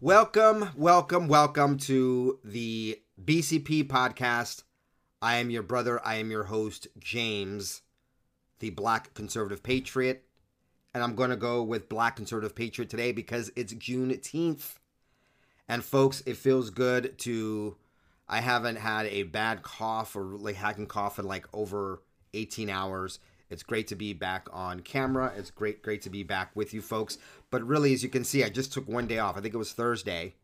Welcome, welcome, welcome to the BCP podcast. I am your brother. I am your host, James, the Black Conservative Patriot. And I'm going to go with Black Conservative Patriot today because it's Juneteenth. And folks, it feels good to. I haven't had a bad cough or like hacking cough in like over 18 hours. It's great to be back on camera. It's great, great to be back with you folks. But really, as you can see, I just took one day off. I think it was Thursday.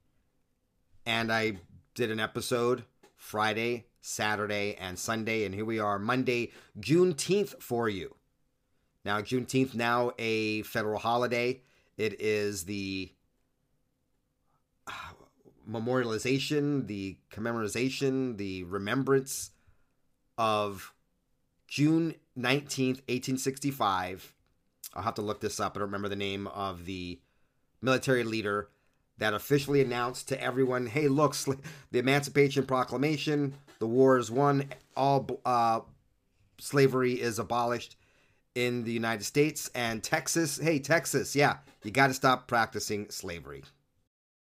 And I did an episode Friday, Saturday, and Sunday. And here we are, Monday, Juneteenth for you. Now, Juneteenth, now a federal holiday. It is the uh, memorialization, the commemoration, the remembrance of June 19th, 1865. I'll have to look this up. I don't remember the name of the military leader that officially announced to everyone, "Hey, look, the Emancipation Proclamation, the war is won, all uh, slavery is abolished in the United States and Texas. Hey, Texas, yeah, you got to stop practicing slavery."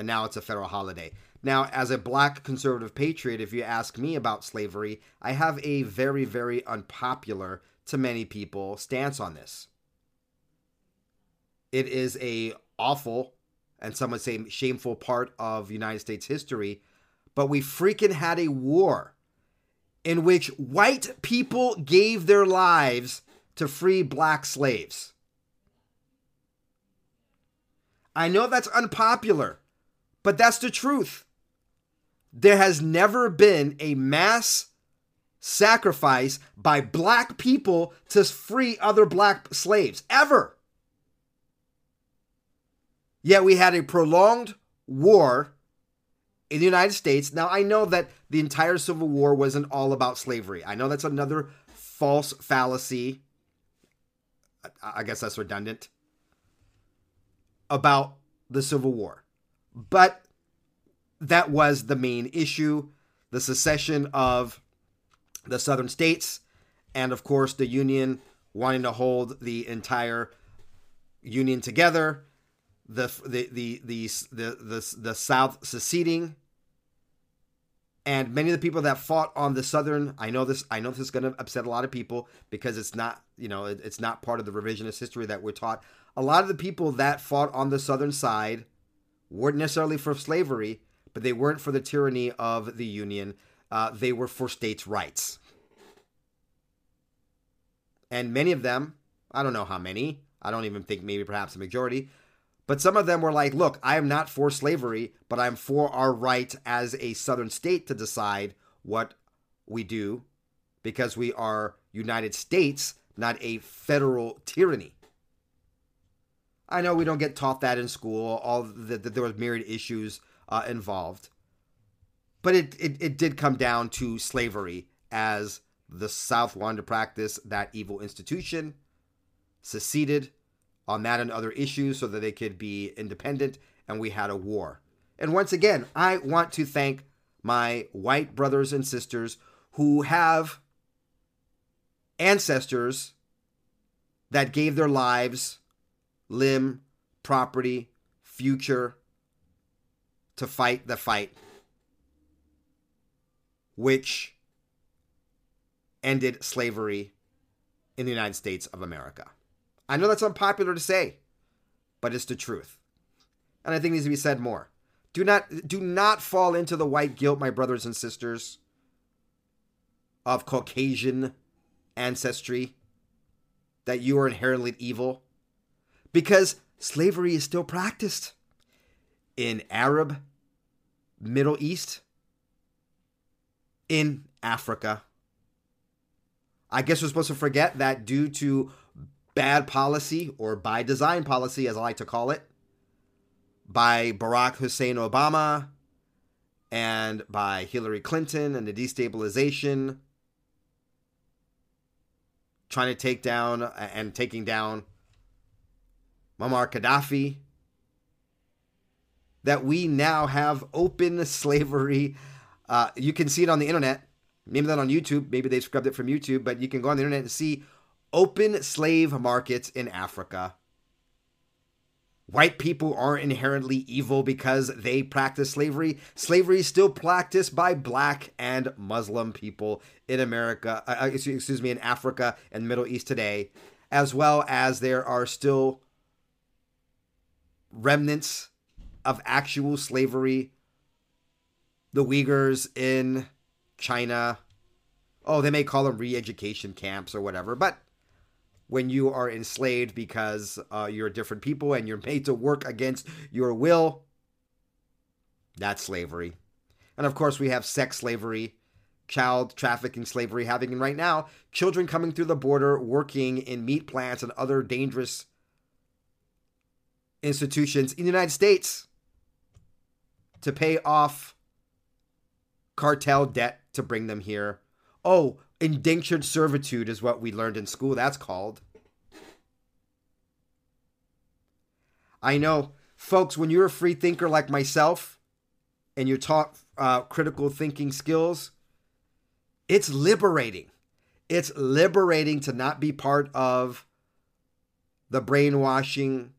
and now it's a federal holiday. Now, as a black conservative patriot, if you ask me about slavery, I have a very, very unpopular to many people stance on this. It is a awful and some would say shameful part of United States history, but we freaking had a war in which white people gave their lives to free black slaves. I know that's unpopular. But that's the truth. There has never been a mass sacrifice by black people to free other black slaves, ever. Yet we had a prolonged war in the United States. Now, I know that the entire Civil War wasn't all about slavery. I know that's another false fallacy. I guess that's redundant. About the Civil War. But that was the main issue the secession of the southern states, and of course, the Union wanting to hold the entire Union together, the, the, the, the, the, the, the South seceding. And many of the people that fought on the southern, I know this, I know this is going to upset a lot of people because it's not, you know, it's not part of the revisionist history that we're taught. A lot of the people that fought on the southern side weren't necessarily for slavery, but they weren't for the tyranny of the Union. Uh, they were for states' rights. And many of them, I don't know how many, I don't even think maybe perhaps a majority, but some of them were like, look, I am not for slavery, but I'm for our right as a southern state to decide what we do because we are United States, not a federal tyranny. I know we don't get taught that in school. All that the, there was myriad issues uh, involved, but it, it it did come down to slavery as the South wanted to practice that evil institution, seceded on that and other issues so that they could be independent, and we had a war. And once again, I want to thank my white brothers and sisters who have ancestors that gave their lives limb, property, future to fight the fight, which ended slavery in the United States of America. I know that's unpopular to say, but it's the truth. And I think needs to be said more. Do not do not fall into the white guilt, my brothers and sisters, of Caucasian ancestry, that you are inherently evil because slavery is still practiced in Arab, Middle East, in Africa. I guess we're supposed to forget that due to bad policy or by design policy, as I like to call it, by Barack Hussein Obama and by Hillary Clinton and the destabilization, trying to take down and taking down Muammar Gaddafi, that we now have open slavery. Uh, you can see it on the internet. Maybe not on YouTube. Maybe they scrubbed it from YouTube, but you can go on the internet and see open slave markets in Africa. White people aren't inherently evil because they practice slavery. Slavery is still practiced by black and Muslim people in America, uh, uh excuse me, in Africa and Middle East today, as well as there are still remnants of actual slavery. The Uyghurs in China. Oh, they may call them re education camps or whatever, but when you are enslaved because uh, you're different people and you're made to work against your will, that's slavery. And of course, we have sex slavery, child trafficking slavery happening right now, children coming through the border working in meat plants and other dangerous institutions in the United States to pay off cartel debt to bring them here. Oh, indentured servitude is what we learned in school. That's called. I know, folks, when you're a free thinker like myself and you're taught uh, critical thinking skills, it's liberating. It's liberating to not be part of the brainwashing,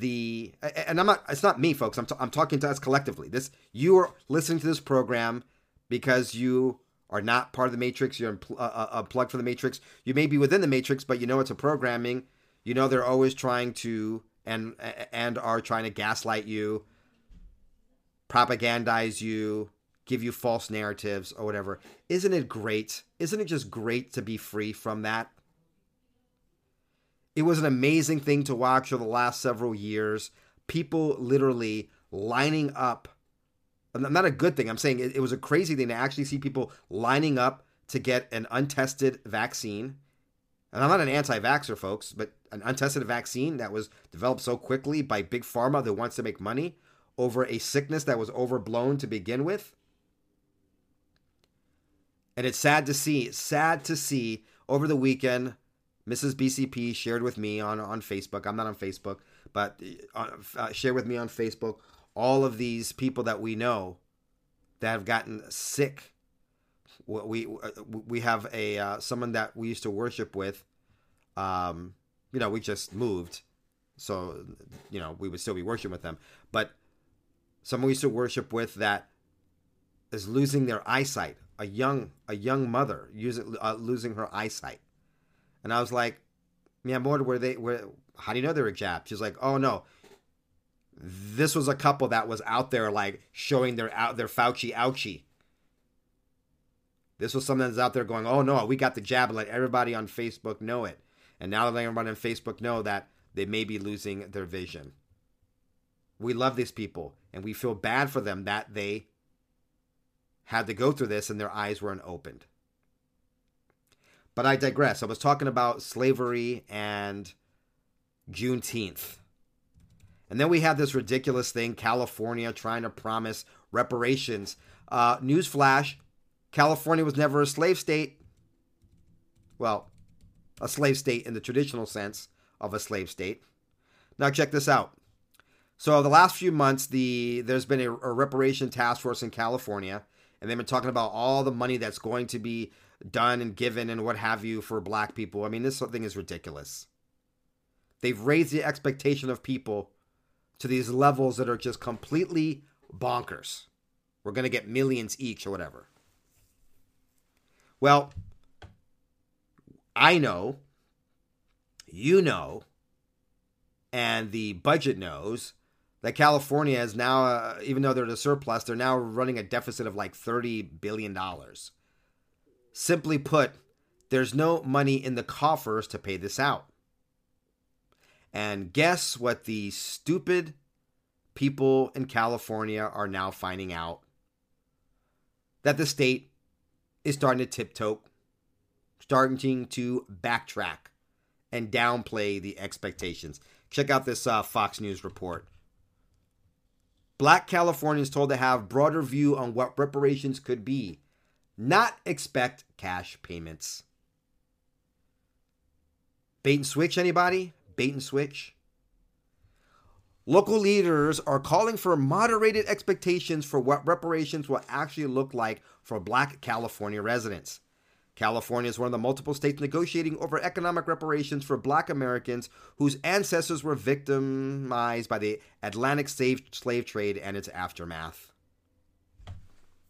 the and I'm not. It's not me, folks. I'm, t- I'm talking to us collectively. This you are listening to this program because you are not part of the matrix. You're uh, plugged for the matrix. You may be within the matrix, but you know it's a programming. You know they're always trying to and and are trying to gaslight you, propagandize you, give you false narratives or whatever. Isn't it great? Isn't it just great to be free from that? It was an amazing thing to watch over the last several years. People literally lining up not a good thing. I'm saying it, it was a crazy thing to actually see people lining up to get an untested vaccine. And I'm not an anti vaxxer, folks, but an untested vaccine that was developed so quickly by Big Pharma that wants to make money over a sickness that was overblown to begin with. And it's sad to see, sad to see over the weekend, Mrs. BCP shared with me on, on Facebook. I'm not on Facebook, but uh, uh, shared with me on Facebook all of these people that we know that have gotten sick. We we have a uh, someone that we used to worship with. Um, you know, we just moved, so you know we would still be worshiping with them. But someone we used to worship with that is losing their eyesight. A young a young mother using uh, losing her eyesight, and I was like, "Yeah, more where they Were How do you know they were jabbed?" She's like, "Oh no, this was a couple that was out there like showing their out their Fauci ouchie. This was someone that's out there going, "Oh no, we got the jab," and let everybody on Facebook know it. And now that everybody on Facebook know that they may be losing their vision. We love these people, and we feel bad for them that they had to go through this and their eyes weren't opened. But I digress. I was talking about slavery and Juneteenth. And then we have this ridiculous thing California trying to promise reparations. Uh, newsflash California was never a slave state. Well, a slave state in the traditional sense of a slave state. Now, check this out. So, the last few months, the there's been a, a reparation task force in California, and they've been talking about all the money that's going to be done and given and what have you for black people. I mean, this thing is ridiculous. They've raised the expectation of people to these levels that are just completely bonkers. We're going to get millions each or whatever. Well, I know, you know, and the budget knows that California is now, uh, even though they're at a surplus, they're now running a deficit of like $30 billion. Simply put, there's no money in the coffers to pay this out. And guess what the stupid people in California are now finding out? That the state is starting to tiptoe, starting to backtrack and downplay the expectations. Check out this uh, Fox News report. Black Californians told to have broader view on what reparations could be, not expect cash payments. Bait and switch, anybody? Bait and switch? Local leaders are calling for moderated expectations for what reparations will actually look like for black California residents. California is one of the multiple states negotiating over economic reparations for black Americans whose ancestors were victimized by the Atlantic slave, trade and its aftermath.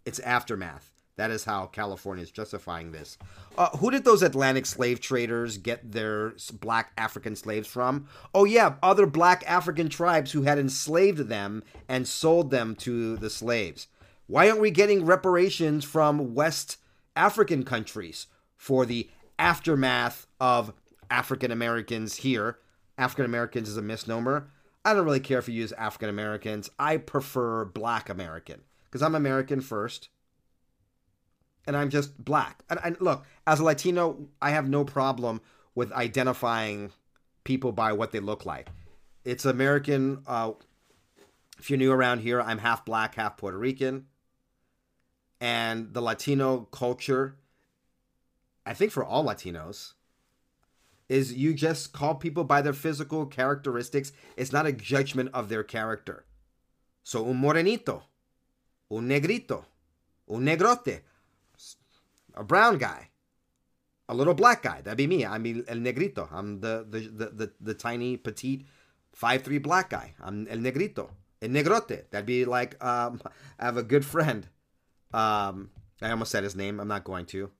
Its aftermath. That is how California is justifying this. Uh, who did those Atlantic slave traders get their black African slaves from? Oh, yeah, other black African tribes who had enslaved them and sold them to the slaves. Why aren't we getting reparations from West African countries for the aftermath of African Americans here? African Americans is a misnomer. I don't really care if you use African Americans. I prefer black American because I'm American first and I'm just black. And, and, look, as a Latino, I have no problem with identifying people by what they look like. It's American. Uh, if you're new around here, I'm half black, half Puerto Rican. And the Latino culture, I think for all Latinos, is you just call people by their physical characteristics. It's not a judgment of their character. So, un morenito, un negrito, un negrote a brown guy, a little black guy. That'd be me. I'm el negrito. I'm the the the the, the tiny petite five three black guy. I'm el negrito. El negrote. That'd be like um, I have a good friend. Um, I almost said his name. I'm not going to.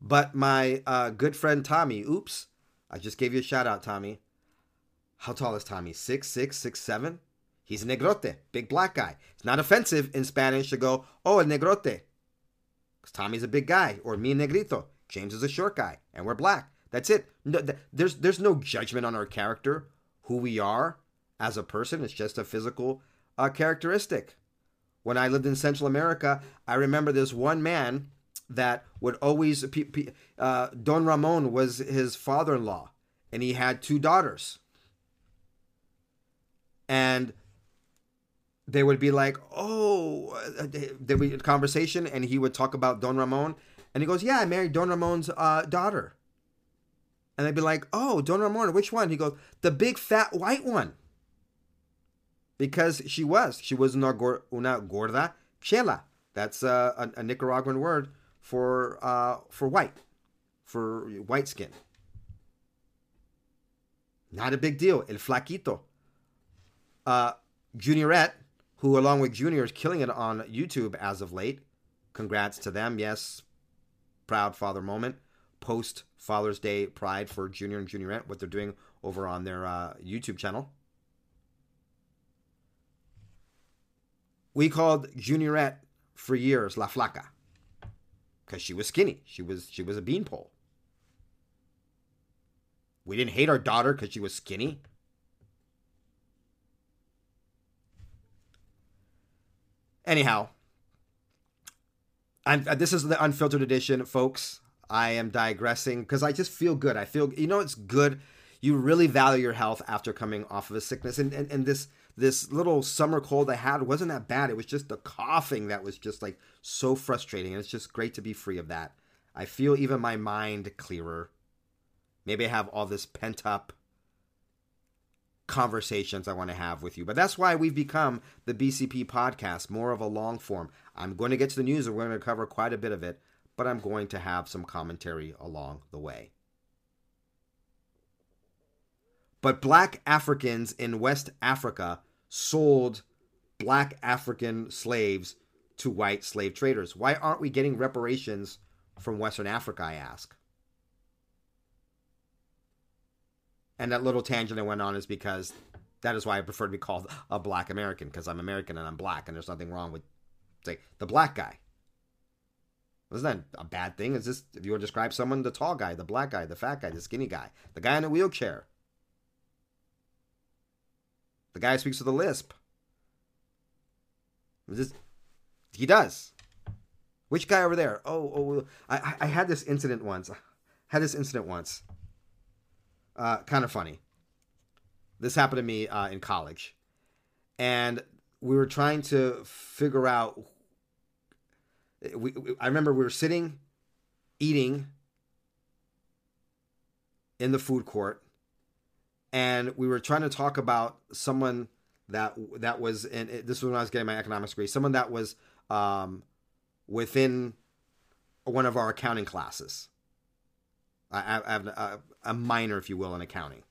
But my uh, good friend Tommy. Oops, I just gave you a shout out, Tommy. How tall is Tommy? Six six six seven. He's a negrote, big black guy. It's not offensive in Spanish to go, oh, el negrote. Because Tommy's a big guy, or me and Negrito. James is a short guy, and we're black. That's it. No, there's there's no judgment on our character, who we are as a person. It's just a physical uh, characteristic. When I lived in Central America, I remember this one man that would always. Uh, Don Ramon was his father-in-law, and he had two daughters. And they would be like, "Oh," uh, there would be a conversation, and he would talk about Don Ramon, and he goes, "Yeah, I married Don Ramon's uh, daughter," and they'd be like, "Oh, Don Ramon, which one?" He goes, "The big fat white one," because she was, she was una, una gorda chela. That's uh, a, a, Nicaraguan word for uh, for white, for white skin. Not a big deal. El flaquito. Uh, Juniorette who, along with Junior, is killing it on YouTube as of late. Congrats to them. Yes, proud father moment. Post Father's Day pride for Junior and Juniorette, what they're doing over on their uh, YouTube channel. We called Juniorette for years La Flaca because she was skinny. She was she was a beanpole. We didn't hate our daughter because she was skinny. Anyhow, I'm, uh, this is the unfiltered edition, folks. I am digressing because I just feel good. I feel, you know, it's good. You really value your health after coming off of a sickness. And, and, and this this little summer cold I had wasn't that bad. It was just the coughing that was just like so frustrating. And it's just great to be free of that. I feel even my mind clearer. Maybe I have all this pent up conversations I want to have with you. But that's why we've become the BCP podcast, more of a long form. I'm going to get to the news and we're going to cover quite a bit of it, but I'm going to have some commentary along the way. But black Africans in West Africa sold black African slaves to white slave traders. Why aren't we getting reparations from Western Africa, I ask? And that little tangent I went on is because that is why I prefer to be called a black American because I'm American and I'm black and there's nothing wrong with say the black guy. Isn't that a bad thing? Is this if you want to describe someone, the tall guy, the black guy, the fat guy, the skinny guy, the guy in a wheelchair, the guy who speaks with a lisp? This, he does. Which guy over there? Oh, oh, I, I had this incident once. I had this incident once. Uh, kind of funny. This happened to me uh, in college. and we were trying to figure out. We, I remember we were sitting, eating in the food court, and we were trying to talk about someone that that was in this was when I was getting my economics degree. Someone that was um, within one of our accounting classes. I, have a, a minor, if you will, in accounting,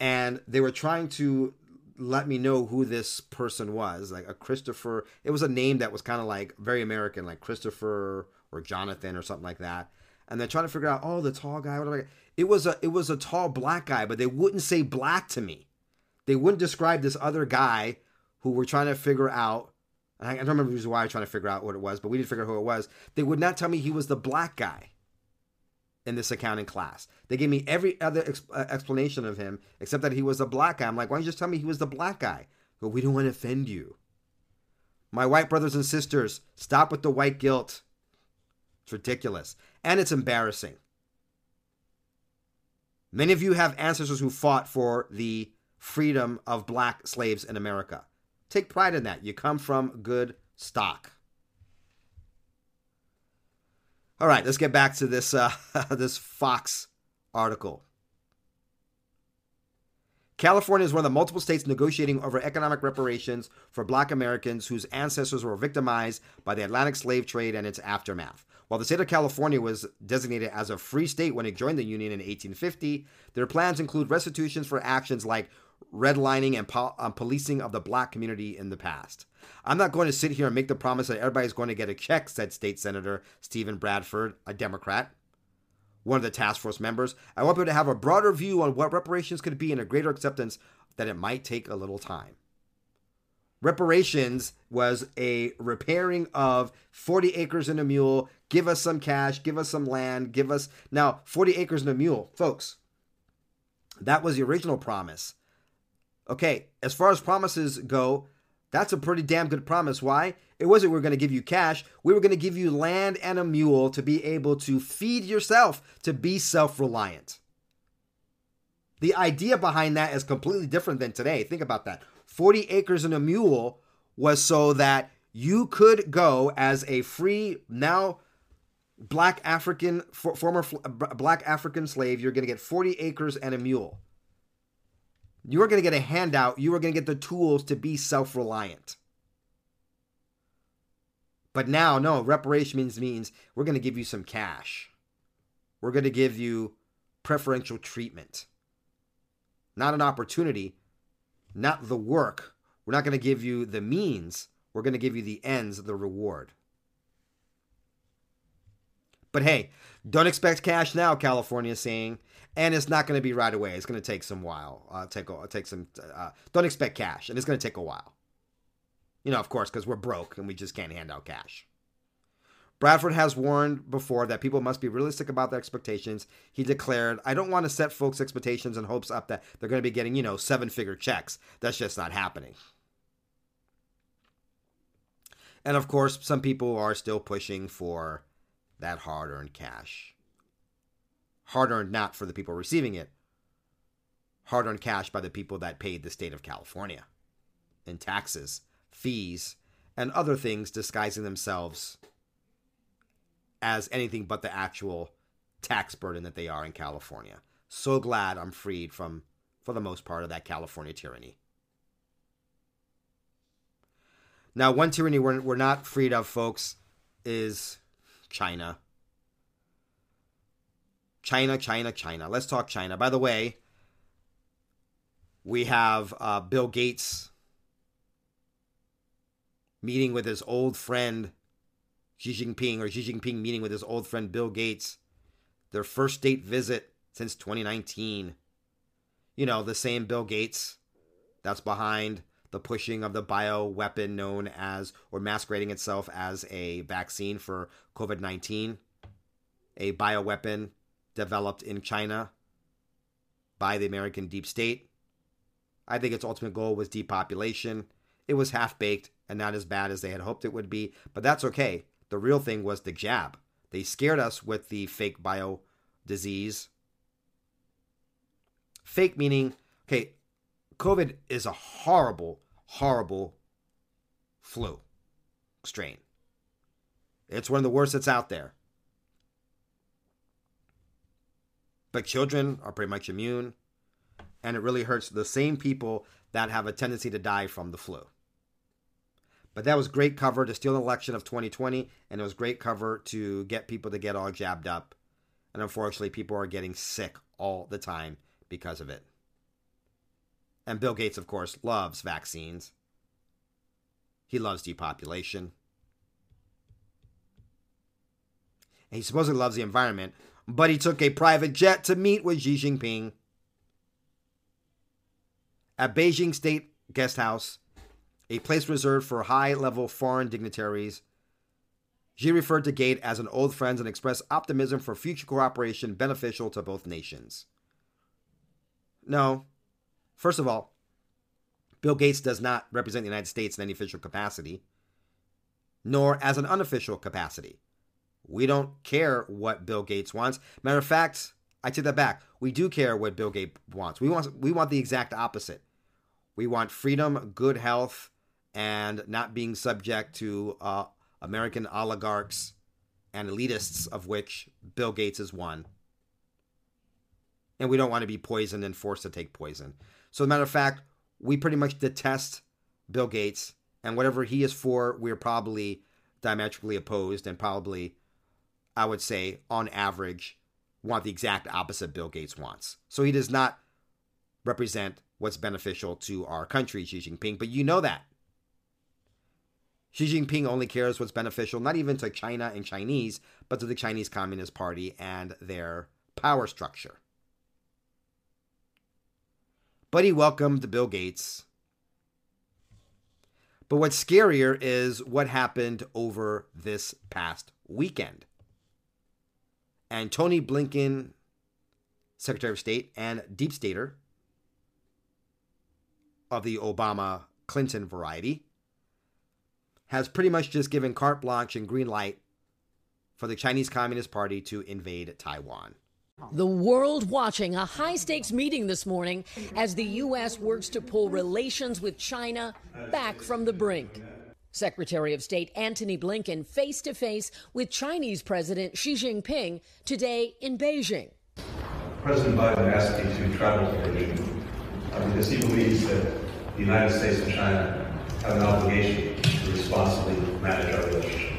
and they were trying to let me know who this person was, like a Christopher. It was a name that was kind of like very American, like Christopher or Jonathan or something like that. And they're trying to figure out, oh, the tall guy. It was a it was a tall black guy, but they wouldn't say black to me. They wouldn't describe this other guy who we're trying to figure out. I don't remember why I was trying to figure out what it was, but we didn't figure out who it was. They would not tell me he was the black guy in this accounting class. They gave me every other ex- uh, explanation of him except that he was a black guy. I'm like, why don't you just tell me he was the black guy? But we don't want to offend you. My white brothers and sisters, stop with the white guilt. It's ridiculous. And it's embarrassing. Many of you have ancestors who fought for the freedom of black slaves in America. Take pride in that. You come from good stock. All right, let's get back to this uh, this Fox article. California is one of the multiple states negotiating over economic reparations for black Americans whose ancestors were victimized by the Atlantic slave trade and its aftermath. While the state of California was designated as a free state when it joined the Union in 1850, their plans include restitutions for actions like redlining and po- um, policing of the black community in the past. I'm not going to sit here and make the promise that everybody's going to get a check, said State Senator Steven Bradford, a Democrat, one of the task force members. I want people to have a broader view on what reparations could be and a greater acceptance that it might take a little time. Reparations was a repairing of 40 acres and a mule. Give us some cash, give us some land, give us. Now, 40 acres and a mule, folks, that was the original promise. Okay, as far as promises go, that's a pretty damn good promise. Why? It wasn't we are going to give you cash. We were going to give you land and a mule to be able to feed yourself, to be self reliant. The idea behind that is completely different than today. Think about that. 40 acres and a mule was so that you could go as a free, now black African, former black African slave. You're going to get 40 acres and a mule. You are going to get a handout. You are going to get the tools to be self reliant. But now, no, reparations means we're going to give you some cash. We're going to give you preferential treatment. Not an opportunity, not the work. We're not going to give you the means. We're going to give you the ends, the reward. But hey, don't expect cash now, California is saying and it's not going to be right away. It's going to take some while. Uh, take a, take some. Uh, don't expect cash, and it's going to take a while. You know, of course, because we're broke and we just can't hand out cash. Bradford has warned before that people must be realistic about their expectations. He declared, I don't want to set folks' expectations and hopes up that they're going to be getting, you know, seven figure checks. That's just not happening. And of course, some people are still pushing for that hard earned cash hard earned not for the people receiving it, hard earned cash by the people that paid the state of California in taxes, fees, and other things disguising themselves as anything but the actual tax burden that they are in California. So glad I'm freed from, for the most part, of that California tyranny. Now, one tyranny we're, we're not freed of, folks, is China. China, China, China. Let's talk China. By the way, we have uh, Bill Gates meeting with his old friend Xi Jinping, or Xi Jinping meeting with his old friend Bill Gates. Their first date visit since 2019. You know, the same Bill Gates that's behind the pushing of the bio weapon known as, or masquerading itself as a vaccine for COVID 19, a bio weapon developed in China by the American deep state. I think its ultimate goal was depopulation. It was half baked and not as bad as they had hoped it would be, but that's okay. The real thing was the jab. They scared us with the fake bio disease. Fake meaning, okay, COVID is a horrible, horrible flu strain. It's one of the worst that's out there. But children are pretty much immune, and it really hurts the same people that have a tendency to die from the flu. But that was great cover to steal an election of 2020, and it was great cover to get people to get all jabbed up. And unfortunately, people are getting sick all the time because of it. And Bill Gates, of course, loves vaccines. He loves depopulation. And he supposedly loves the environment, but he took a private jet to meet with Xi Jinping at Beijing State Guest House, a place reserved for high level foreign dignitaries. Xi referred to Gate as an old friend and expressed optimism for future cooperation beneficial to both nations. No. First of all, Bill Gates does not represent the United States in any official capacity, nor as an unofficial capacity. We don't care what Bill Gates wants. Matter of fact, I take that back. We do care what Bill Gates wants. We want we want the exact opposite. We want freedom, good health, and not being subject to uh, American oligarchs and elitists, of which Bill Gates is one. And we don't want to be poisoned and forced to take poison. So, matter of fact, we pretty much detest Bill Gates, and whatever he is for, we're probably diametrically opposed, and probably, I would say, on average, want the exact opposite Bill Gates wants. So, he does not represent what's beneficial to our country, Xi Jinping, but you know that. Xi Jinping only cares what's beneficial, not even to China and Chinese, but to the Chinese Communist Party and their power structure. But he welcomed Bill Gates. But what's scarier is what happened over this past weekend. And Tony Blinken, Secretary of State and Deep Stater, of the Obama Clinton variety, has pretty much just given carte blanche and green light for the Chinese Communist Party to invade Taiwan. The world watching a high stakes meeting this morning as the U.S. works to pull relations with China back from the brink. Secretary of State Antony Blinken face to face with Chinese President Xi Jinping today in Beijing. President Biden asked me to travel to Beijing because he believes that the United States and China have an obligation to responsibly manage our relationship.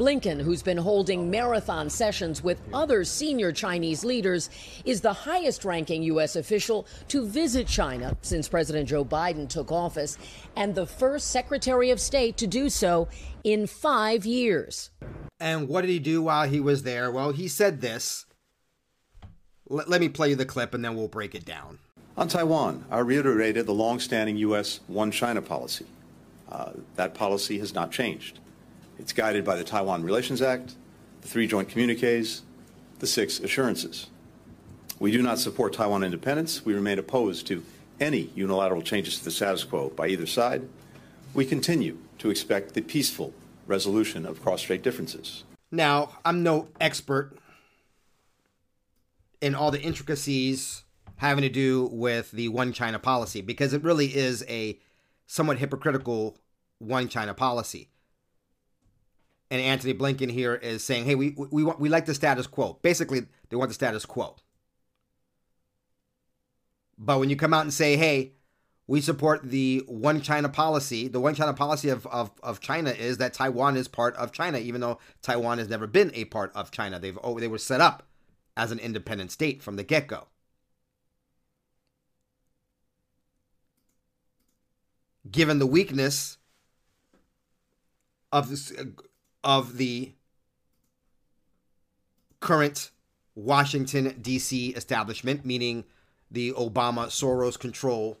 Blinken, who's been holding marathon sessions with other senior Chinese leaders, is the highest ranking U.S. official to visit China since President Joe Biden took office, and the first Secretary of State to do so in five years. And what did he do while he was there? Well, he said this. L- let me play you the clip and then we'll break it down. On Taiwan, I reiterated the long-standing U.S. One China policy. Uh, that policy has not changed. It's guided by the Taiwan Relations Act, the three joint communiques, the six assurances. We do not support Taiwan independence. We remain opposed to any unilateral changes to the status quo by either side. We continue to expect the peaceful resolution of cross-strait differences. Now, I'm no expert in all the intricacies having to do with the one China policy because it really is a somewhat hypocritical one China policy. And Antony Blinken here is saying, "Hey, we we want we like the status quo." Basically, they want the status quo. But when you come out and say, "Hey, we support the one China policy," the one China policy of, of, of China is that Taiwan is part of China, even though Taiwan has never been a part of China. They've oh, they were set up as an independent state from the get go. given the weakness of this, uh, of the current Washington D.C. establishment, meaning the Obama Soros control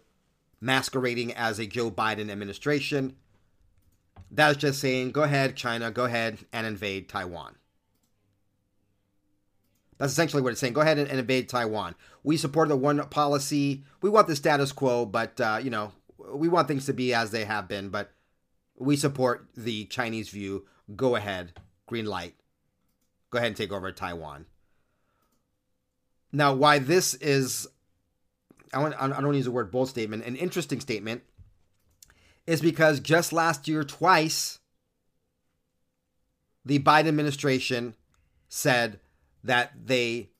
masquerading as a Joe Biden administration. That is just saying, go ahead, China, go ahead and invade Taiwan. That's essentially what it's saying. Go ahead and, and invade Taiwan. We support the one policy. We want the status quo, but uh, you know, we want things to be as they have been, but we support the Chinese view. Go ahead, green light. Go ahead and take over Taiwan. Now, why this is I, want, I don't use the word bold statement, an interesting statement, is because just last year, twice, the Biden administration said that they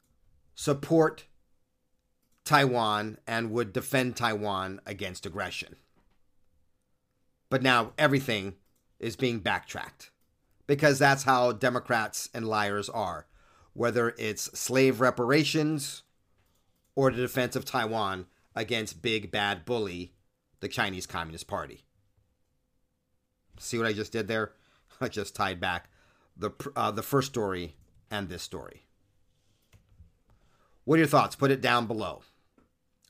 support Taiwan and would defend Taiwan against aggression. But now everything is being backtracked because that's how Democrats and liars are. Whether it's slave reparations or the defense of Taiwan against big bad bully, the Chinese Communist Party. See what I just did there? I just tied back the uh, the first story and this story. What are your thoughts? Put it down below.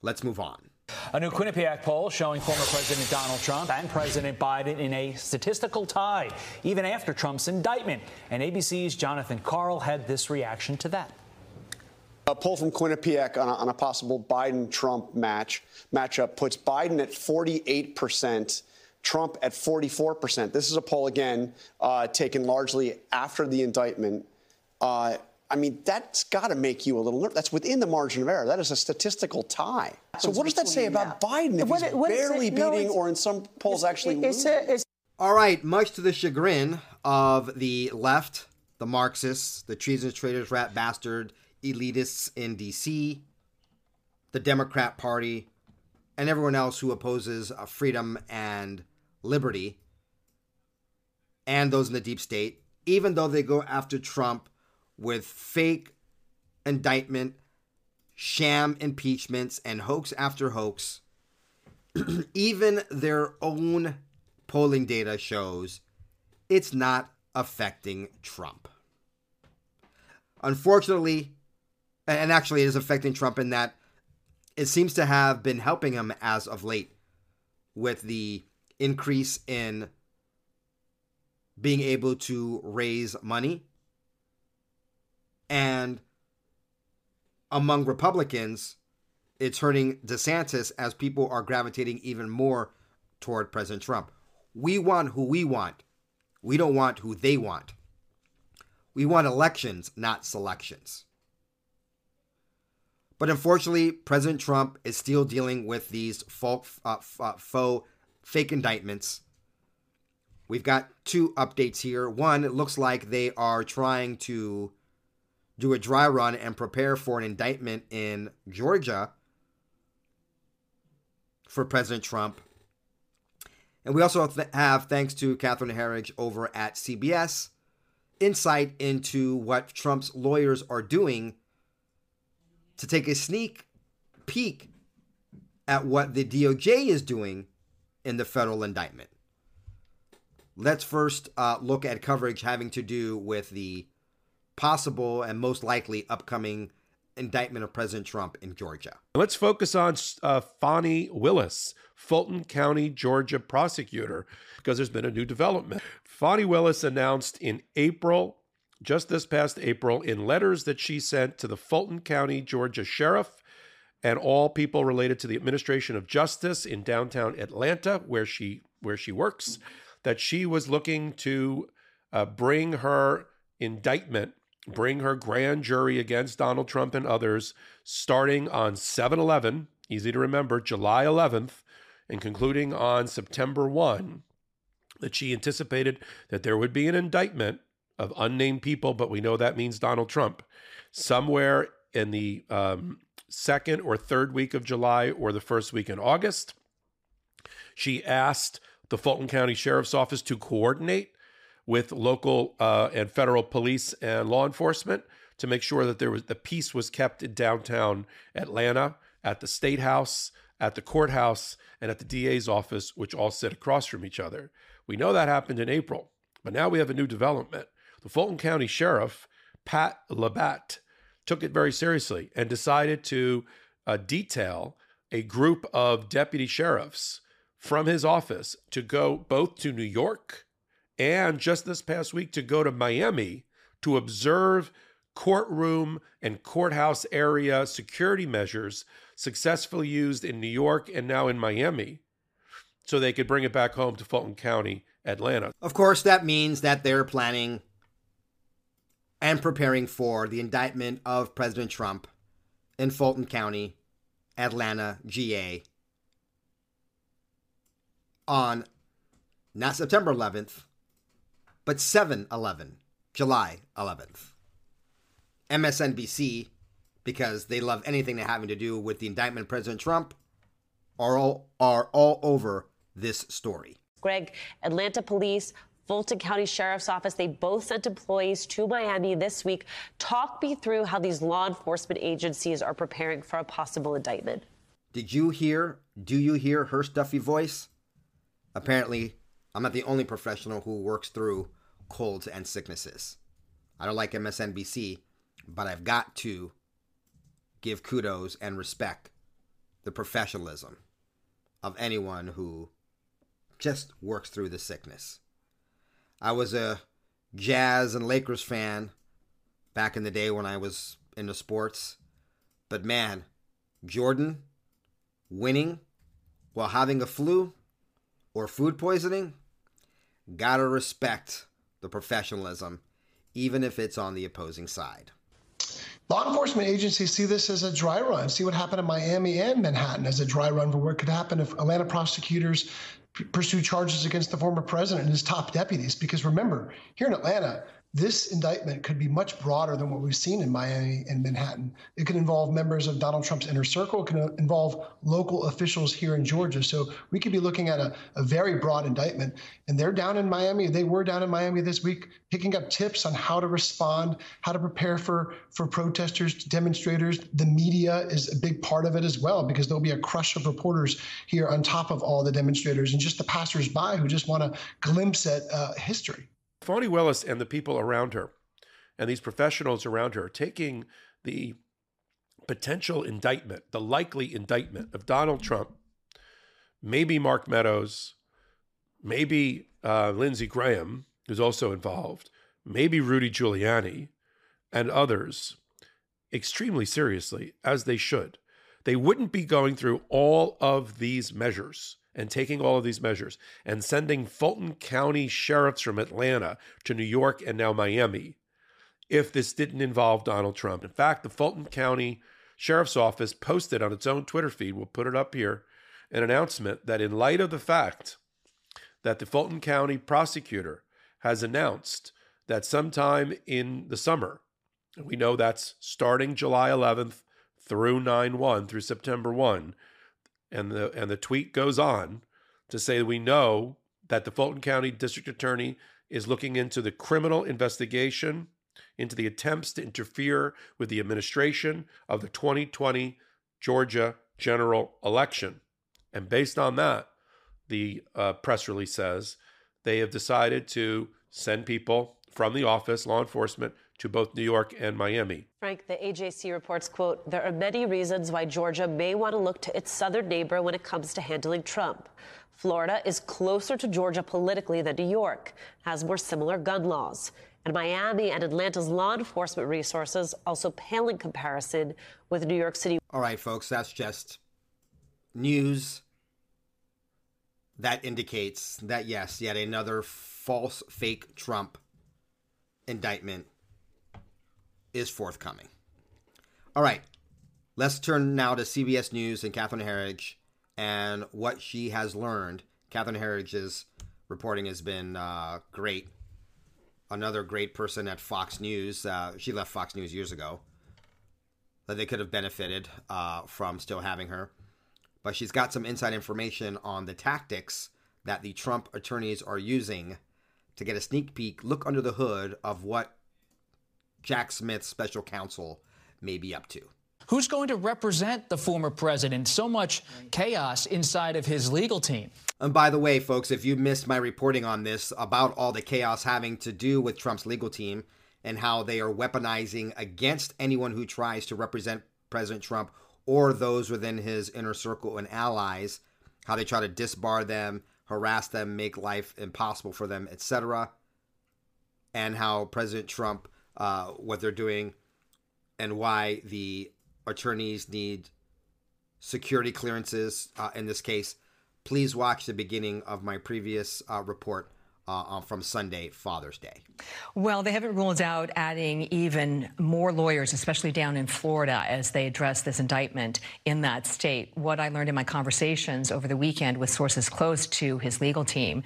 Let's move on. A new Quinnipiac poll showing former President Donald Trump and President Biden in a statistical tie, even after Trump's indictment. And ABC's Jonathan Karl had this reaction to that. A poll from Quinnipiac on a, on a possible Biden-Trump match matchup puts Biden at 48 percent. Trump at 44%. This is a poll, again, uh, taken largely after the indictment. Uh, I mean, that's got to make you a little nervous. That's within the margin of error. That is a statistical tie. So, what does that say about Biden if what, he's what barely beating, no, or in some polls actually it's, losing? A, All right, much to the chagrin of the left, the Marxists, the treasonous traitors, rat bastard, elitists in D.C., the Democrat Party, and everyone else who opposes uh, freedom and liberty, and those in the deep state, even though they go after Trump with fake indictment, sham impeachments, and hoax after hoax, even their own polling data shows it's not affecting Trump. Unfortunately, and actually it is affecting Trump in that it seems to have been helping him as of late with the increase in being able to raise money. And among Republicans, it's hurting DeSantis as people are gravitating even more toward President Trump. We want who we want. We don't want who they want. We want elections, not selections. But unfortunately, President Trump is still dealing with these faux, uh, uh faux fake indictments. We've got two updates here. One, it looks like they are trying to do a dry run and prepare for an indictment in Georgia for President Trump. And we also have, thanks to Catherine Herridge over at CBS, insight into what Trump's lawyers are doing to take a sneak peek at what the DOJ is doing in the federal indictment. Let's first uh, look at coverage having to do with the possible and most likely upcoming indictment of President Trump in Georgia. Let's focus on uh, Fani Willis, Fulton County, Georgia prosecutor, because there's been a new development. Fani Willis announced in April, just this past April, in letters that she sent to the Fulton County, Georgia sheriff and all people related to the administration of justice in downtown Atlanta, where she where she works, that she was looking to uh, bring her indictment, bring her grand jury against Donald Trump and others, starting on 7-11, easy to remember, July 11th, and concluding on September 1, that she anticipated that there would be an indictment of unnamed people, but we know that means Donald Trump, somewhere in the um, second or third week of July or the first week in August. She asked the Fulton County Sheriff's Office to coordinate with local uh, and federal police and law enforcement to make sure that there was the peace was kept in downtown Atlanta, at the state house, at the courthouse, and at the DA's office, which all sit across from each other. We know that happened in April, but now we have a new development. The Fulton County Sheriff, Pat Labat, took it very seriously and decided to uh, detail a group of deputy sheriffs from his office to go both to New York and just this past week to go to Miami to observe courtroom and courthouse area security measures successfully used in New York and now in Miami so they could bring it back home to Fulton County, Atlanta. Of course, that means that they're planning and preparing for the indictment of President Trump in Fulton County Atlanta, GA on not September 11th, but 7 11, July 11th. MSNBC, because they love anything that having to do with the indictment of President Trump, are all, are all over this story. Greg, Atlanta police, Fulton County Sheriff's Office, they both sent employees to Miami this week. Talk me through how these law enforcement agencies are preparing for a possible indictment. Did you hear, do you hear her stuffy voice? Apparently, I'm not the only professional who works through colds and sicknesses. I don't like MSNBC, but I've got to give kudos and respect the professionalism of anyone who just works through the sickness. I was a Jazz and Lakers fan back in the day when I was into sports, but man, Jordan winning while having a flu or food poisoning, gotta respect the professionalism, even if it's on the opposing side. Law enforcement agencies see this as a dry run. See what happened in Miami and Manhattan as a dry run for what could happen if Atlanta prosecutors p- pursue charges against the former president and his top deputies. Because remember, here in Atlanta, this indictment could be much broader than what we've seen in Miami and Manhattan. It could involve members of Donald Trump's inner circle, it could involve local officials here in Georgia. So we could be looking at a, a very broad indictment. And they're down in Miami, they were down in Miami this week, picking up tips on how to respond, how to prepare for, for protesters, demonstrators. The media is a big part of it as well, because there'll be a crush of reporters here on top of all the demonstrators and just the passersby who just want a glimpse at uh, history. Fani Willis and the people around her and these professionals around her taking the potential indictment, the likely indictment of Donald Trump, maybe Mark Meadows, maybe uh, Lindsey Graham, who's also involved, maybe Rudy Giuliani, and others extremely seriously, as they should. They wouldn't be going through all of these measures and taking all of these measures and sending Fulton County sheriffs from Atlanta to New York and now Miami if this didn't involve Donald Trump. In fact, the Fulton County Sheriff's Office posted on its own Twitter feed, we'll put it up here, an announcement that in light of the fact that the Fulton County prosecutor has announced that sometime in the summer, and we know that's starting July 11th through 9 1 through September 1, and the and the tweet goes on to say we know that the Fulton County District Attorney is looking into the criminal investigation into the attempts to interfere with the administration of the 2020 Georgia general election. And based on that, the uh, press release says they have decided to send people from the office, law enforcement, to both New York and Miami. Frank, the AJC reports, quote, there are many reasons why Georgia may want to look to its southern neighbor when it comes to handling Trump. Florida is closer to Georgia politically than New York, has more similar gun laws. And Miami and Atlanta's law enforcement resources also pale in comparison with New York City. All right, folks, that's just news that indicates that, yes, yet another false, fake Trump indictment is forthcoming. All right, let's turn now to CBS News and Catherine Herridge and what she has learned. Catherine Herridge's reporting has been uh, great. Another great person at Fox News. Uh, she left Fox News years ago. That they could have benefited uh, from still having her. But she's got some inside information on the tactics that the Trump attorneys are using to get a sneak peek, look under the hood of what Jack Smith's special counsel may be up to. Who's going to represent the former president? So much chaos inside of his legal team. And by the way, folks, if you missed my reporting on this about all the chaos having to do with Trump's legal team and how they are weaponizing against anyone who tries to represent President Trump or those within his inner circle and allies, how they try to disbar them, harass them, make life impossible for them, etc. And how President Trump, uh, what they're doing, and why the attorneys need security clearances uh, in this case. Please watch the beginning of my previous uh, report uh, from Sunday, Father's Day. Well, they haven't ruled out adding even more lawyers, especially down in Florida, as they address this indictment in that state. What I learned in my conversations over the weekend with sources close to his legal team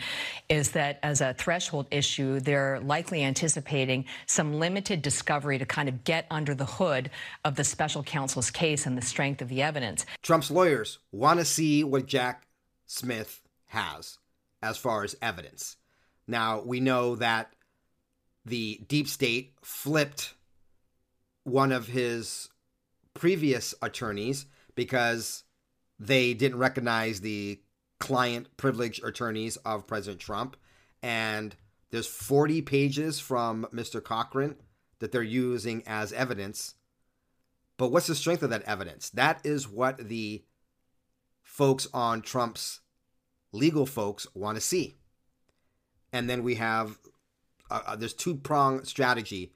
is that as a threshold issue, they're likely anticipating some limited discovery to kind of get under the hood of the special counsel's case and the strength of the evidence. Trump's lawyers want to see what Jack Smith has as far as evidence. Now, we know that the deep state flipped one of his previous attorneys because they didn't recognize the client privilege attorneys of President Trump. And there's 40 pages from Mr. Cochran that they're using as evidence. But what's the strength of that evidence? That is what the folks on Trump's legal folks want to see and then we have uh, uh there's two prong strategy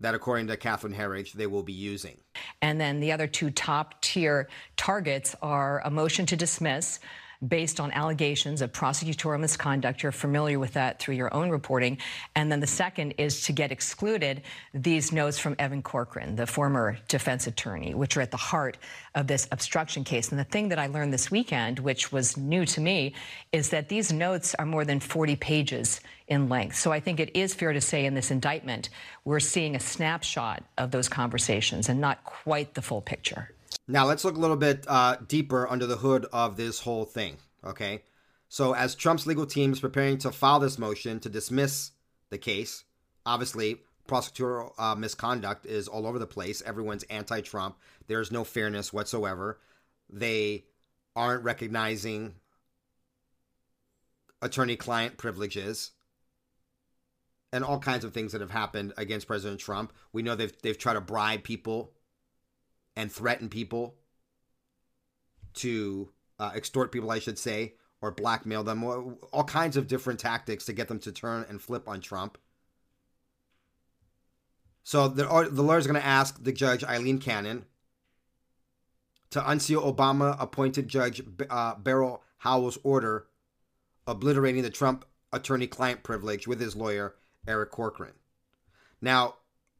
that, according to Catherine Herridge, they will be using. And then the other two top tier targets are a motion to dismiss based on allegations of prosecutorial misconduct. You're familiar with that through your own reporting. And then the second is to get excluded these notes from Evan Corcoran, the former defense attorney, which are at the heart of this obstruction case. And the thing that I learned this weekend, which was new to me, is that these notes are more than 40 pages in length. So I think it is fair to say in this indictment, we're seeing a snapshot of those conversations and not quite the full picture. Now let's look a little bit uh, deeper under the hood of this whole thing. Okay, so as Trump's legal team is preparing to file this motion to dismiss the case, obviously prosecutorial uh, misconduct is all over the place. Everyone's anti-Trump. There's no fairness whatsoever. They aren't recognizing attorney-client privileges and all kinds of things that have happened against President Trump. We know they've they've tried to bribe people and threaten people to uh, extort people, I should say, or blackmail them, all kinds of different tactics to get them to turn and flip on Trump. So the, the lawyer's going to ask the judge, Aileen Cannon, to unseal Obama appointed Judge uh, Beryl Howell's order obliterating the Trump attorney client privilege with his lawyer, Eric Corcoran. Now,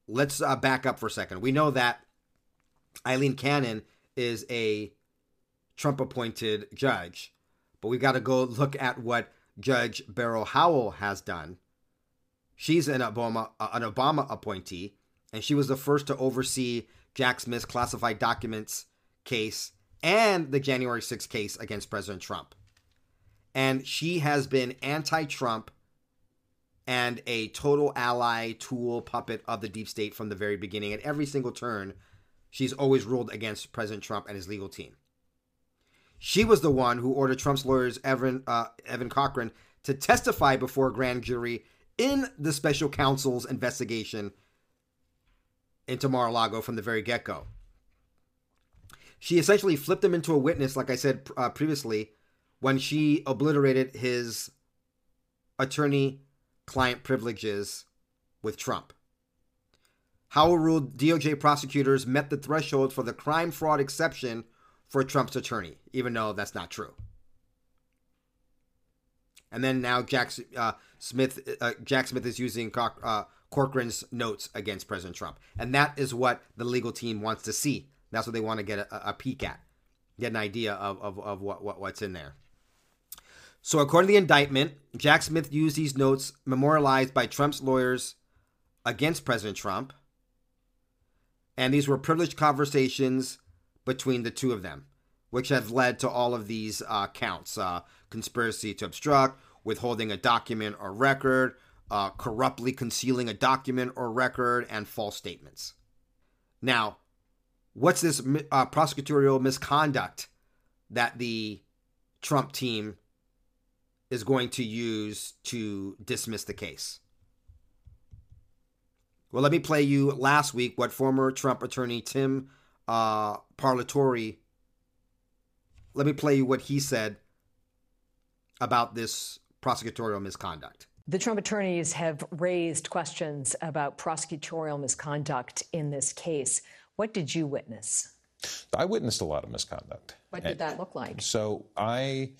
let's uh, back up for a second. We know that Aileen Cannon is a Trump appointed judge, but we got to go look at what Judge Beryl Howell has done. She's an Obama uh, an Obama appointee, and she was the first to oversee Jack Smith's classified documents case and the January 6th case against President Trump. And she has been anti-Trump and a total ally, tool, puppet of the deep state from the very beginning. At every single turn, she's always ruled against President Trump and his legal team. She was the one who ordered Trump's lawyers, Evan, uh, Evan Cochran, to testify before a grand jury in the special counsel's investigation into Mar a Lago from the very get go. She essentially flipped him into a witness, like I said uh, previously, when she obliterated his attorney client privileges with Trump. Howell ruled DOJ prosecutors met the threshold for the crime fraud exception for Trump's attorney, even though that's not true. And then now Jack uh, Smith, uh, Jack Smith is using Coch- uh, Corcoran's notes against President Trump, and that is what the legal team wants to see. That's what they want to get a, a peek at, get an idea of, of, of what, what what's in there. So, according to the indictment, Jack Smith used these notes memorialized by Trump's lawyers against President Trump and these were privileged conversations between the two of them, which have led to all of these uh, counts uh, conspiracy to obstruct, withholding a document or record, uh, corruptly concealing a document or record, and false statements. Now, what's this uh, prosecutorial misconduct that the Trump team is going to use to dismiss the case? Well, let me play you last week what former Trump attorney Tim uh, Parlatore. Let me play you what he said about this prosecutorial misconduct. The Trump attorneys have raised questions about prosecutorial misconduct in this case. What did you witness? I witnessed a lot of misconduct. What did that look like? So I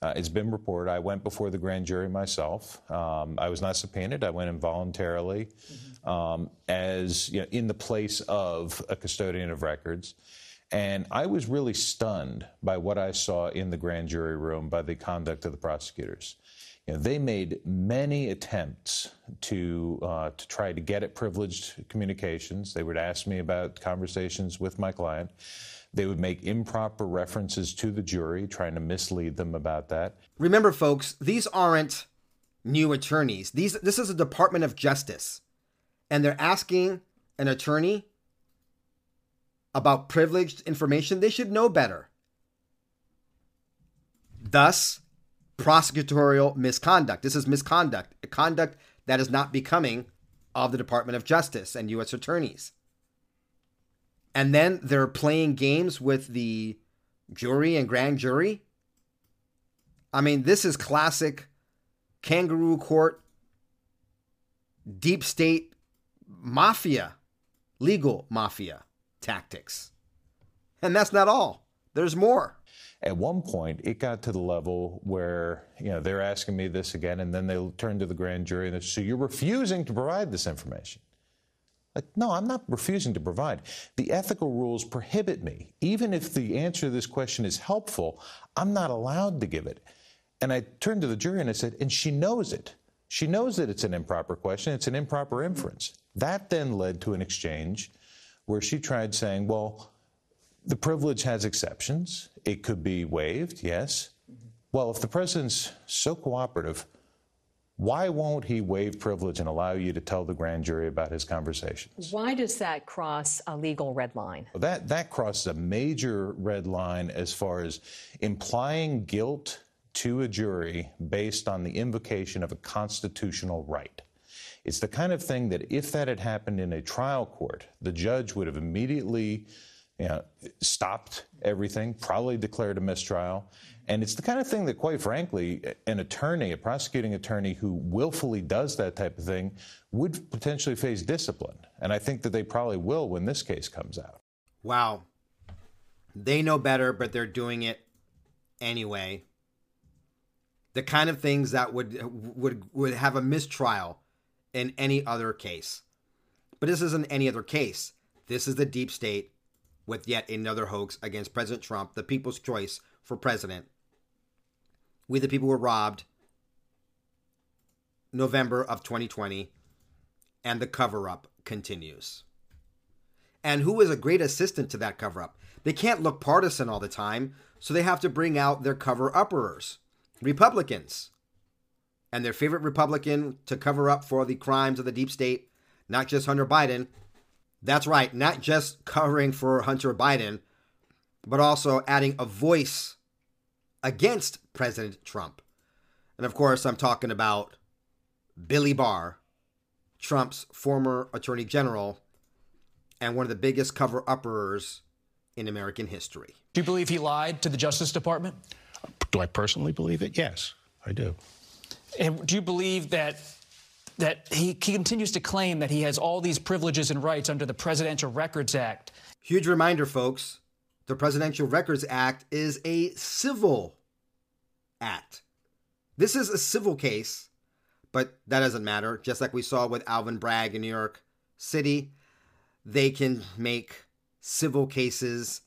Uh, it's been reported. I went before the grand jury myself. Um, I was not subpoenaed. I went involuntarily mm-hmm. um, as you know, in the place of a custodian of records. And I was really stunned by what I saw in the grand jury room by the conduct of the prosecutors. You know, they made many attempts to uh, to try to get at privileged communications. They would ask me about conversations with my client. They would make improper references to the jury, trying to mislead them about that. Remember, folks, these aren't new attorneys. These this is a Department of Justice, and they're asking an attorney about privileged information. They should know better. Thus, prosecutorial misconduct. This is misconduct, a conduct that is not becoming of the Department of Justice and U.S. attorneys. And then they're playing games with the jury and grand jury. I mean, this is classic kangaroo court, deep state mafia, legal mafia tactics. And that's not all, there's more. At one point, it got to the level where, you know, they're asking me this again, and then they turn to the grand jury and they say, So you're refusing to provide this information? Like, no, I'm not refusing to provide. The ethical rules prohibit me. Even if the answer to this question is helpful, I'm not allowed to give it. And I turned to the jury and I said, and she knows it. She knows that it's an improper question, it's an improper inference. That then led to an exchange where she tried saying, well, the privilege has exceptions. It could be waived, yes. Well, if the president's so cooperative, why won't he waive privilege and allow you to tell the grand jury about his conversations? Why does that cross a legal red line? That that crosses a major red line as far as implying guilt to a jury based on the invocation of a constitutional right. It's the kind of thing that if that had happened in a trial court, the judge would have immediately you know, stopped everything, probably declared a mistrial. And it's the kind of thing that, quite frankly, an attorney, a prosecuting attorney who willfully does that type of thing would potentially face discipline. And I think that they probably will when this case comes out. Wow. They know better, but they're doing it anyway. The kind of things that would would would have a mistrial in any other case. But this isn't any other case. This is the deep state with yet another hoax against President Trump, the people's choice for president. We, the people, were robbed November of 2020, and the cover up continues. And who is a great assistant to that cover up? They can't look partisan all the time, so they have to bring out their cover upperers Republicans. And their favorite Republican to cover up for the crimes of the deep state, not just Hunter Biden, that's right, not just covering for Hunter Biden, but also adding a voice against President Trump. And of course, I'm talking about Billy Barr, Trump's former attorney general and one of the biggest cover uppers in American history. Do you believe he lied to the Justice Department? Do I personally believe it? Yes, I do. And do you believe that that he, he continues to claim that he has all these privileges and rights under the Presidential Records Act. Huge reminder, folks the Presidential Records Act is a civil act. This is a civil case, but that doesn't matter. Just like we saw with Alvin Bragg in New York City, they can make civil cases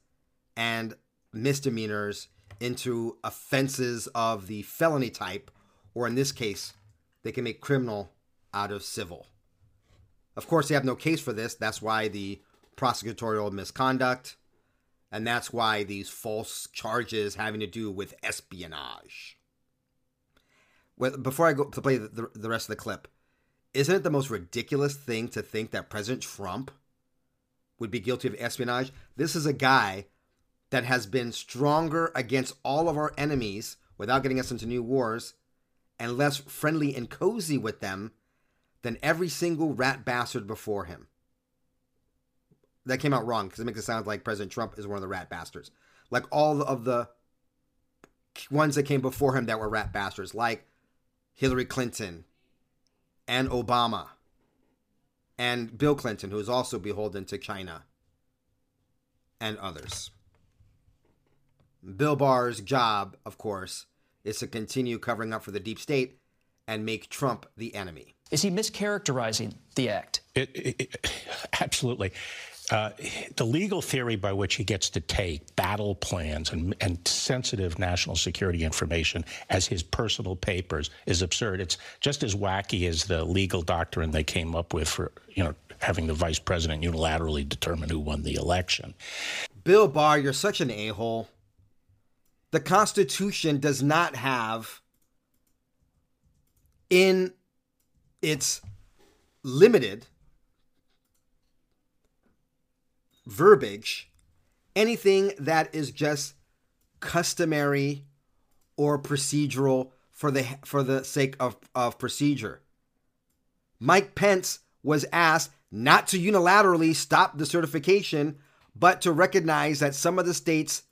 and misdemeanors into offenses of the felony type, or in this case, they can make criminal out of civil. Of course, they have no case for this. That's why the prosecutorial misconduct, and that's why these false charges having to do with espionage. Well, before I go to play the, the rest of the clip, isn't it the most ridiculous thing to think that President Trump would be guilty of espionage? This is a guy that has been stronger against all of our enemies without getting us into new wars and less friendly and cozy with them than every single rat bastard before him. That came out wrong because it makes it sound like President Trump is one of the rat bastards. Like all of the ones that came before him that were rat bastards, like Hillary Clinton and Obama and Bill Clinton, who is also beholden to China and others. Bill Barr's job, of course, is to continue covering up for the deep state and make Trump the enemy. Is he mischaracterizing the act? It, it, it, absolutely. Uh, the legal theory by which he gets to take battle plans and, and, sensitive national security information as his personal papers is absurd. It's just as wacky as the legal doctrine they came up with for, you know, having the vice president unilaterally determine who won the election. Bill Barr, you're such an a-hole. The Constitution does not have in its limited verbiage anything that is just customary or procedural for the for the sake of, of procedure. Mike Pence was asked not to unilaterally stop the certification, but to recognize that some of the states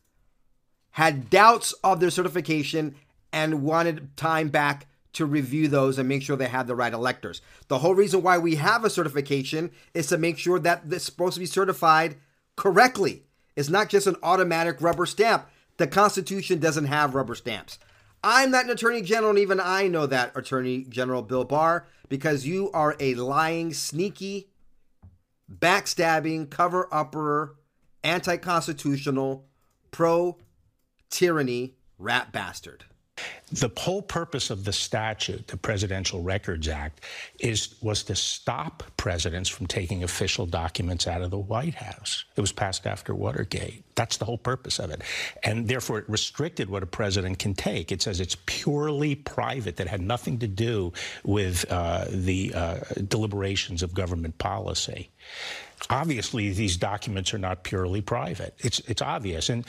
had doubts of their certification and wanted time back to review those and make sure they have the right electors. The whole reason why we have a certification is to make sure that it's supposed to be certified correctly. It's not just an automatic rubber stamp. The Constitution doesn't have rubber stamps. I'm not an attorney general, and even I know that, Attorney General Bill Barr, because you are a lying, sneaky, backstabbing, cover upper, anti constitutional, pro tyranny rat bastard. The whole purpose of the statute, the Presidential Records Act, is was to stop presidents from taking official documents out of the White House. It was passed after Watergate. That's the whole purpose of it. And therefore, it restricted what a president can take. It says it's purely private, that had nothing to do with uh, the uh, deliberations of government policy obviously these documents are not purely private. It's it's obvious, and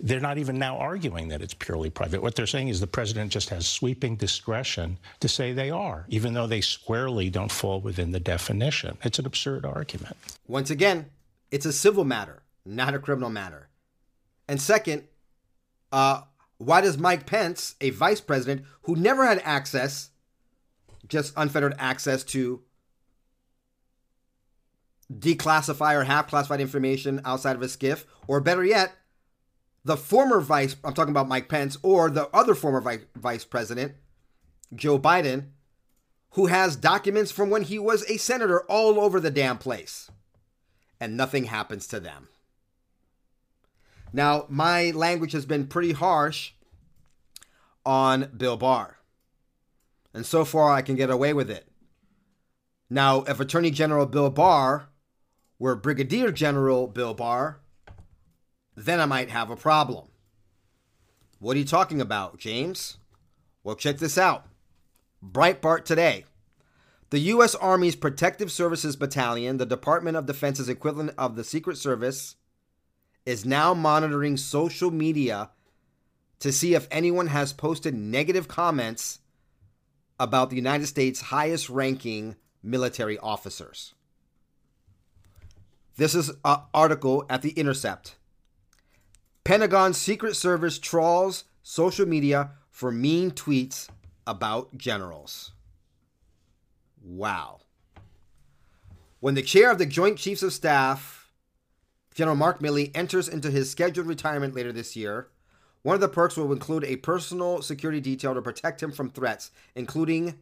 they're not even now arguing that it's purely private. What they're saying is the president just has sweeping discretion to say they are, even though they squarely don't fall within the definition. It's an absurd argument. Once again, it's a civil matter, not a criminal matter. And second, uh, why does Mike Pence, a vice president who never had access, just unfettered access to declassify or have classified information outside of a SCIF, or better yet, the former vice, I'm talking about Mike Pence, or the other former vice, vice president, Joe Biden, who has documents from when he was a senator all over the damn place. And nothing happens to them. Now, my language has been pretty harsh on Bill Barr. And so far, I can get away with it. Now, if Attorney General Bill Barr were Brigadier General Bill Barr, then I might have a problem. What are you talking about, James? Well, check this out. Breitbart today. The U.S. Army's Protective Services Battalion, the Department of Defense's equivalent of the Secret Service, is now monitoring social media to see if anyone has posted negative comments about the United States' highest ranking military officers. This is an article at The Intercept. Pentagon Secret Service trawls social media for mean tweets about generals. Wow. When the chair of the Joint Chiefs of Staff, General Mark Milley, enters into his scheduled retirement later this year, one of the perks will include a personal security detail to protect him from threats, including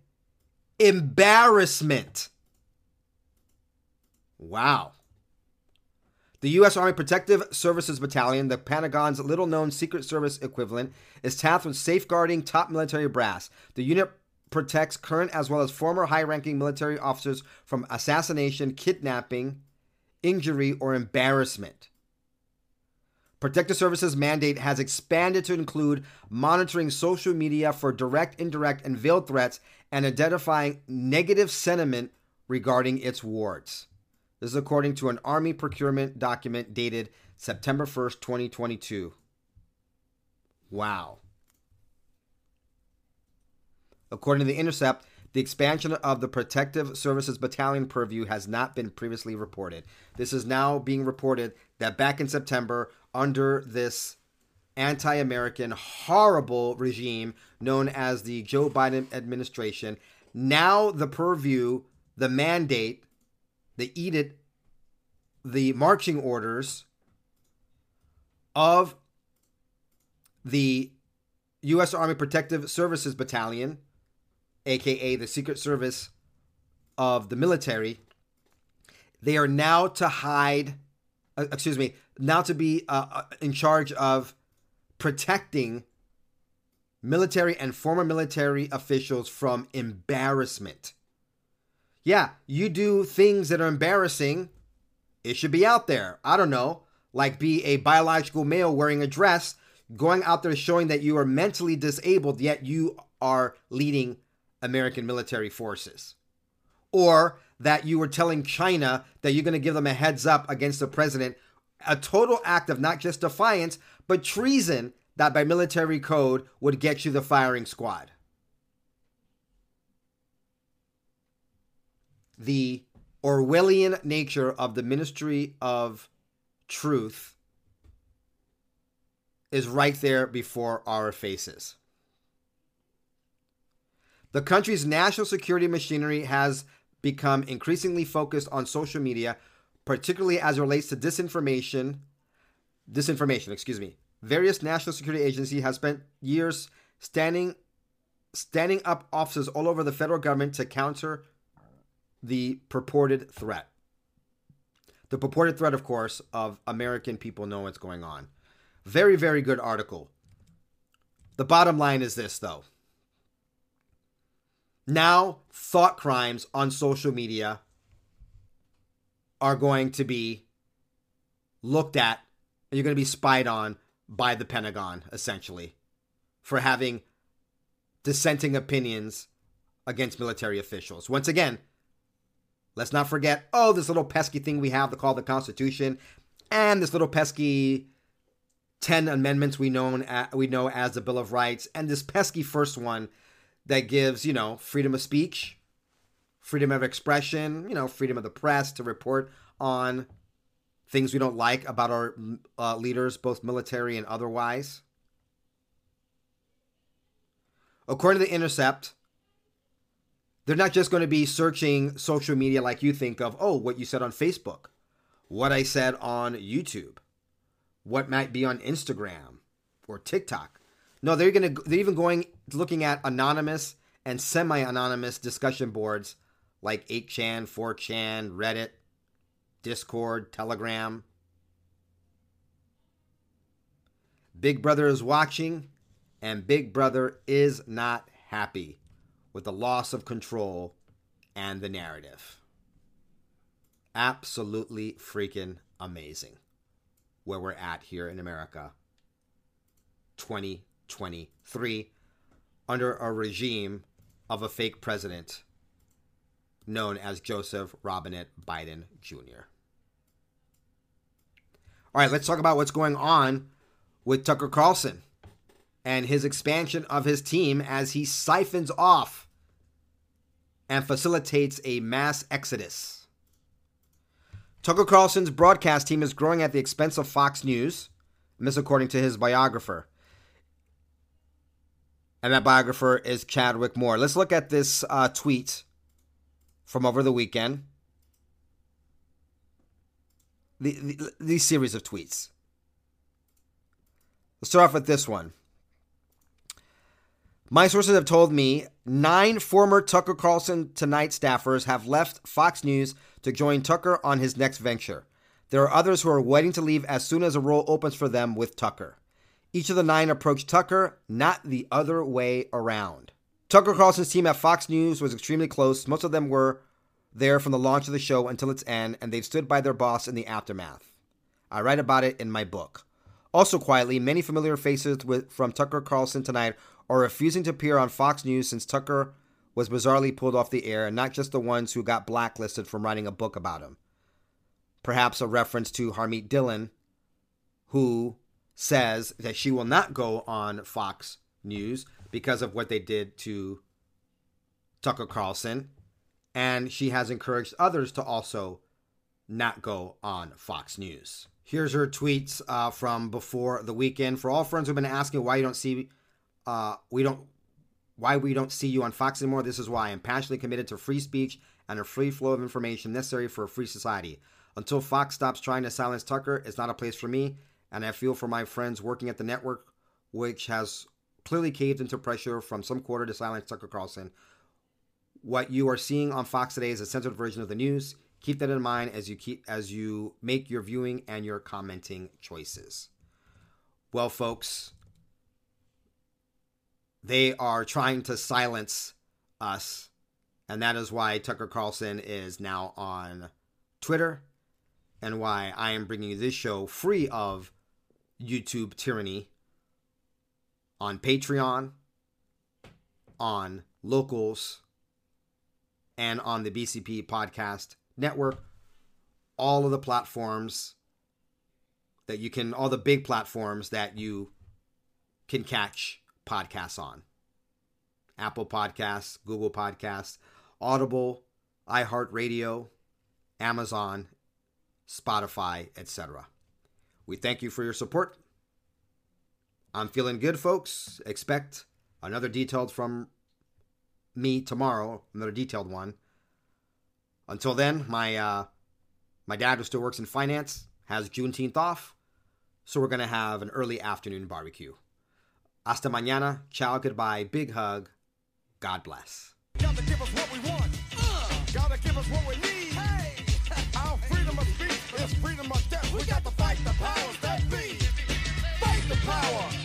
embarrassment. Wow. The U.S. Army Protective Services Battalion, the Pentagon's little known Secret Service equivalent, is tasked with safeguarding top military brass. The unit protects current as well as former high ranking military officers from assassination, kidnapping, injury, or embarrassment. Protective Services mandate has expanded to include monitoring social media for direct, indirect, and veiled threats and identifying negative sentiment regarding its wards. This is according to an Army procurement document dated September 1st, 2022. Wow. According to The Intercept, the expansion of the Protective Services Battalion purview has not been previously reported. This is now being reported that back in September, under this anti American, horrible regime known as the Joe Biden administration, now the purview, the mandate the edict, the marching orders of the U.S. Army Protective Services Battalion, aka the Secret Service of the military, they are now to hide, uh, excuse me, now to be uh, uh, in charge of protecting military and former military officials from embarrassment. Yeah, you do things that are embarrassing, it should be out there. I don't know, like be a biological male wearing a dress, going out there showing that you are mentally disabled, yet you are leading American military forces. Or that you were telling China that you're going to give them a heads up against the president. A total act of not just defiance, but treason that by military code would get you the firing squad. The Orwellian nature of the Ministry of Truth is right there before our faces. The country's national security machinery has become increasingly focused on social media, particularly as it relates to disinformation. Disinformation, excuse me. Various national security agencies have spent years standing standing up offices all over the federal government to counter the purported threat. The purported threat, of course, of American people know what's going on. Very, very good article. The bottom line is this, though. Now, thought crimes on social media are going to be looked at and you're going to be spied on by the Pentagon, essentially, for having dissenting opinions against military officials. Once again, let's not forget oh, this little pesky thing we have to call the Constitution and this little pesky 10 amendments we know, we know as the Bill of Rights, and this pesky first one that gives, you know, freedom of speech, freedom of expression, you know, freedom of the press to report on things we don't like about our uh, leaders, both military and otherwise. According to The Intercept, they're not just going to be searching social media like you think of, oh, what you said on Facebook, what I said on YouTube, what might be on Instagram or TikTok. No, they're going to they're even going looking at anonymous and semi-anonymous discussion boards like 8chan, 4chan, Reddit, Discord, Telegram. Big Brother is watching and Big Brother is not happy with the loss of control and the narrative. Absolutely freaking amazing where we're at here in America 2023 under a regime of a fake president known as Joseph Robinette Biden Jr. All right, let's talk about what's going on with Tucker Carlson and his expansion of his team as he siphons off and facilitates a mass exodus. Tucker Carlson's broadcast team is growing at the expense of Fox News, and this according to his biographer. And that biographer is Chadwick Moore. Let's look at this uh, tweet from over the weekend. The, the, these series of tweets. Let's start off with this one. My sources have told me nine former Tucker Carlson Tonight staffers have left Fox News to join Tucker on his next venture. There are others who are waiting to leave as soon as a role opens for them with Tucker. Each of the nine approached Tucker, not the other way around. Tucker Carlson's team at Fox News was extremely close. Most of them were there from the launch of the show until its end, and they've stood by their boss in the aftermath. I write about it in my book. Also, quietly, many familiar faces with, from Tucker Carlson tonight are refusing to appear on Fox News since Tucker was bizarrely pulled off the air, and not just the ones who got blacklisted from writing a book about him. Perhaps a reference to Harmeet Dillon, who says that she will not go on Fox News because of what they did to Tucker Carlson, and she has encouraged others to also not go on Fox News. Here's her tweets uh, from before the weekend. For all friends who've been asking why you don't see uh, we don't why we don't see you on Fox anymore. This is why I am passionately committed to free speech and a free flow of information necessary for a free society. Until Fox stops trying to silence Tucker, it's not a place for me, and I feel for my friends working at the network, which has clearly caved into pressure from some quarter to silence Tucker Carlson. What you are seeing on Fox today is a censored version of the news. Keep that in mind as you keep as you make your viewing and your commenting choices. Well, folks, they are trying to silence us, and that is why Tucker Carlson is now on Twitter, and why I am bringing you this show free of YouTube tyranny on Patreon, on Locals, and on the BCP Podcast Network. All of the platforms that you can, all the big platforms that you can catch podcasts on Apple Podcasts, Google Podcasts, Audible, iHeartRadio, Amazon, Spotify, etc. We thank you for your support. I'm feeling good, folks. Expect another detailed from me tomorrow, another detailed one. Until then, my uh, my dad who still works in finance has Juneteenth off, so we're gonna have an early afternoon barbecue. Hasta mañana. Ciao, goodbye. Big hug. God bless. Gotta give us what we want. Uh. Gotta give us what we need. Hey. Our freedom of speech is freedom of death. We, we got, got to fight the powers that be. Fight the power.